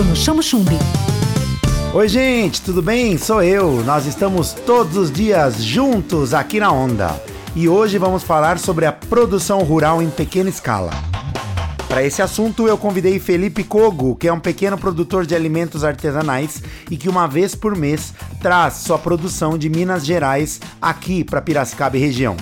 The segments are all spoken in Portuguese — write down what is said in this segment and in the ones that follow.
Bruno Chamo Chumbi. Oi, gente, tudo bem? Sou eu. Nós estamos todos os dias juntos aqui na Onda. E hoje vamos falar sobre a produção rural em pequena escala. Para esse assunto, eu convidei Felipe Cogo, que é um pequeno produtor de alimentos artesanais e que uma vez por mês traz sua produção de Minas Gerais aqui para Piracicaba e região.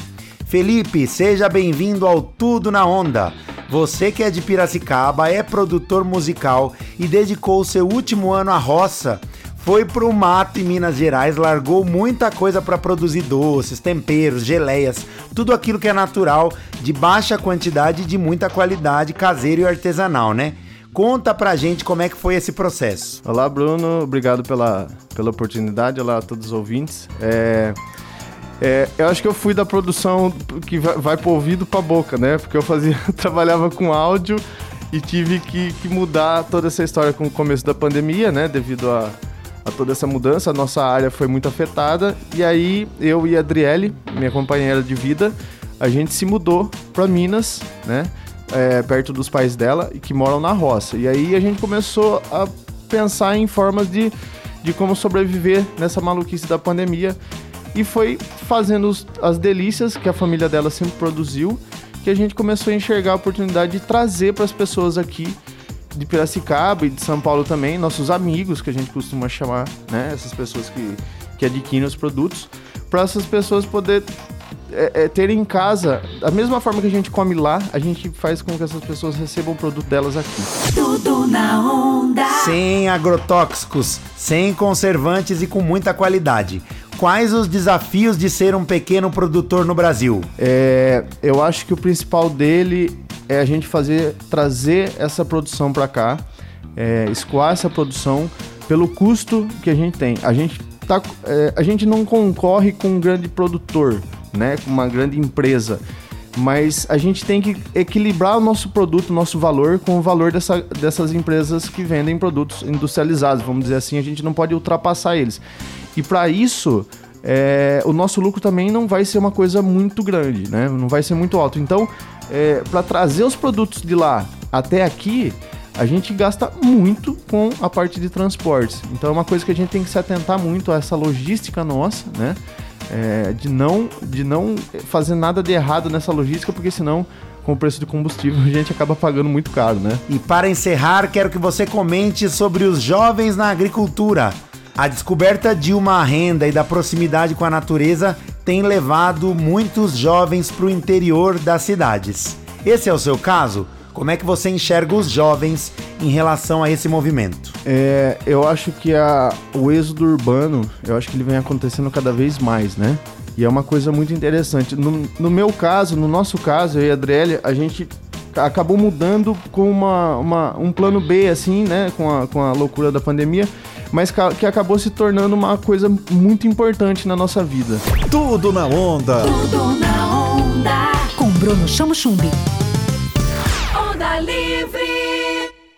Felipe, seja bem-vindo ao Tudo na Onda. Você que é de Piracicaba, é produtor musical e dedicou seu último ano à roça foi pro mato em Minas Gerais, largou muita coisa para produzir doces, temperos, geleias, tudo aquilo que é natural, de baixa quantidade e de muita qualidade, caseiro e artesanal, né? Conta pra gente como é que foi esse processo. Olá, Bruno. Obrigado pela, pela oportunidade. Olá a todos os ouvintes. É, é, eu acho que eu fui da produção que vai, vai pro ouvido pra boca, né? Porque eu fazia, trabalhava com áudio e tive que, que mudar toda essa história com o começo da pandemia, né? Devido a a toda essa mudança, a nossa área foi muito afetada e aí eu e a Adriele, minha companheira de vida, a gente se mudou para Minas, né? É, perto dos pais dela que moram na roça. E aí a gente começou a pensar em formas de, de como sobreviver nessa maluquice da pandemia e foi fazendo os, as delícias que a família dela sempre produziu que a gente começou a enxergar a oportunidade de trazer para as pessoas aqui de Piracicaba e de São Paulo também, nossos amigos, que a gente costuma chamar, né? Essas pessoas que, que adquirem os produtos, para essas pessoas poder é, é, ter em casa, da mesma forma que a gente come lá, a gente faz com que essas pessoas recebam o produto delas aqui. Tudo na onda. Sem agrotóxicos, sem conservantes e com muita qualidade. Quais os desafios de ser um pequeno produtor no Brasil? É, eu acho que o principal dele é a gente fazer trazer essa produção para cá, é, escoar essa produção pelo custo que a gente tem. A gente tá, é, a gente não concorre com um grande produtor, né, com uma grande empresa, mas a gente tem que equilibrar o nosso produto, o nosso valor com o valor dessa, dessas empresas que vendem produtos industrializados, vamos dizer assim. A gente não pode ultrapassar eles. E para isso é, o nosso lucro também não vai ser uma coisa muito grande, né? Não vai ser muito alto. Então, é, para trazer os produtos de lá até aqui, a gente gasta muito com a parte de transportes. Então é uma coisa que a gente tem que se atentar muito a essa logística nossa, né? É, de, não, de não fazer nada de errado nessa logística, porque senão, com o preço do combustível, a gente acaba pagando muito caro, né? E para encerrar, quero que você comente sobre os jovens na agricultura. A descoberta de uma renda e da proximidade com a natureza tem levado muitos jovens para o interior das cidades. Esse é o seu caso? Como é que você enxerga os jovens em relação a esse movimento? É, eu acho que a, o êxodo urbano, eu acho que ele vem acontecendo cada vez mais, né? E é uma coisa muito interessante. No, no meu caso, no nosso caso, eu e a Adriele, a gente acabou mudando com uma, uma, um plano B, assim, né? Com a, com a loucura da pandemia mas que acabou se tornando uma coisa muito importante na nossa vida. Tudo na onda. Tudo na onda. Com Bruno Chamo Chumbi. Onda Livre.